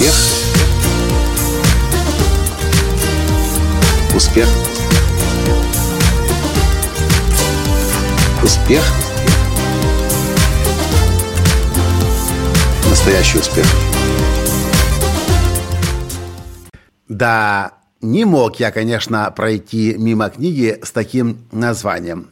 Успех. Успех. Успех. Настоящий успех. Да, не мог я, конечно, пройти мимо книги с таким названием.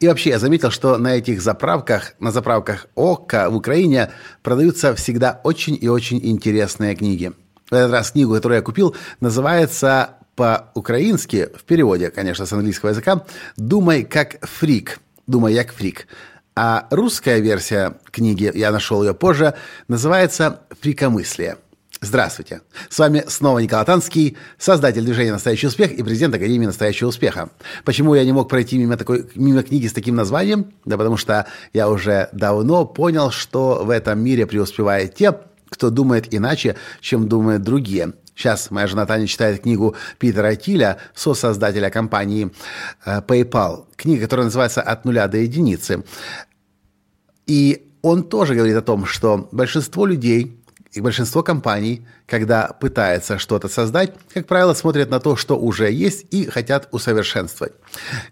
И вообще, я заметил, что на этих заправках, на заправках ОККО в Украине продаются всегда очень и очень интересные книги. В этот раз книгу, которую я купил, называется по-украински, в переводе, конечно, с английского языка, «Думай как фрик». «Думай как фрик». А русская версия книги, я нашел ее позже, называется «Фрикомыслие». Здравствуйте! С вами снова Николай Танский, создатель движения «Настоящий успех» и президент Академии «Настоящего успеха». Почему я не мог пройти мимо, такой, мимо книги с таким названием? Да потому что я уже давно понял, что в этом мире преуспевают те, кто думает иначе, чем думают другие. Сейчас моя жена Таня читает книгу Питера Тиля, сосоздателя компании э, PayPal. Книга, которая называется «От нуля до единицы». И он тоже говорит о том, что большинство людей – и большинство компаний, когда пытаются что-то создать, как правило, смотрят на то, что уже есть, и хотят усовершенствовать.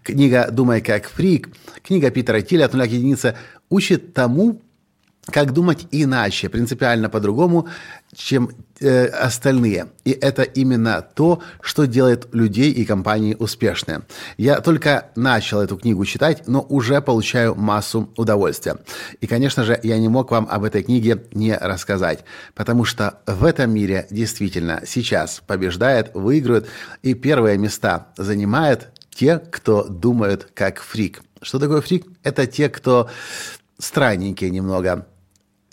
Книга «Думай как фрик», книга Питера Тиля «От нуля к единице» учит тому, как думать иначе, принципиально по-другому, чем э, остальные. И это именно то, что делает людей и компании успешными. Я только начал эту книгу читать, но уже получаю массу удовольствия. И, конечно же, я не мог вам об этой книге не рассказать, потому что в этом мире действительно сейчас побеждает, выигрывает и первые места занимает те, кто думают как фрик. Что такое фрик? Это те, кто странненькие немного,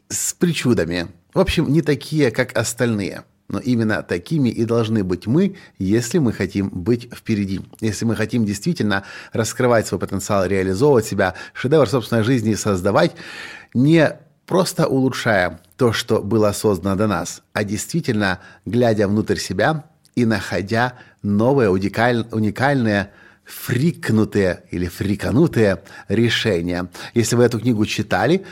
с причудами. В общем, не такие, как остальные. Но именно такими и должны быть мы, если мы хотим быть впереди. Если мы хотим действительно раскрывать свой потенциал, реализовывать себя, шедевр собственной жизни создавать, не просто улучшая то, что было создано до нас, а действительно глядя внутрь себя и находя новые уникальные фрикнутые или фриканутые решения. Если вы эту книгу читали,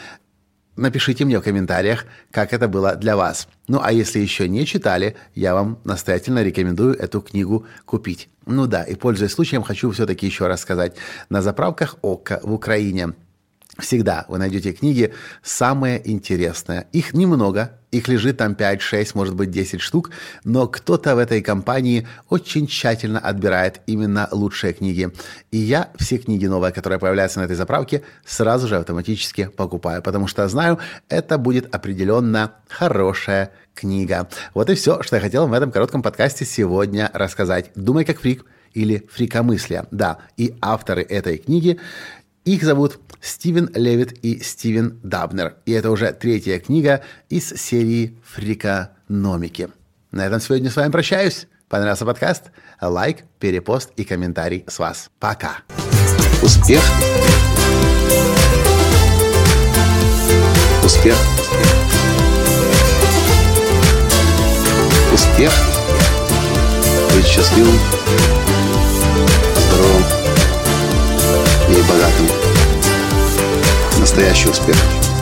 Напишите мне в комментариях, как это было для вас. Ну а если еще не читали, я вам настоятельно рекомендую эту книгу купить. Ну да, и пользуясь случаем, хочу все-таки еще раз сказать. На заправках ОККО в Украине Всегда вы найдете книги самые интересные. Их немного, их лежит там 5, 6, может быть 10 штук, но кто-то в этой компании очень тщательно отбирает именно лучшие книги. И я все книги новые, которые появляются на этой заправке, сразу же автоматически покупаю, потому что знаю, это будет определенно хорошая книга. Вот и все, что я хотел в этом коротком подкасте сегодня рассказать. Думай как фрик или фрикомыслие. Да, и авторы этой книги их зовут Стивен Левит и Стивен Дабнер. И это уже третья книга из серии «Фрикономики». На этом сегодня с вами прощаюсь. Понравился подкаст? Лайк, перепост и комментарий с вас. Пока. Успех. Успех. Успех. Быть счастливым, Настоящий успех.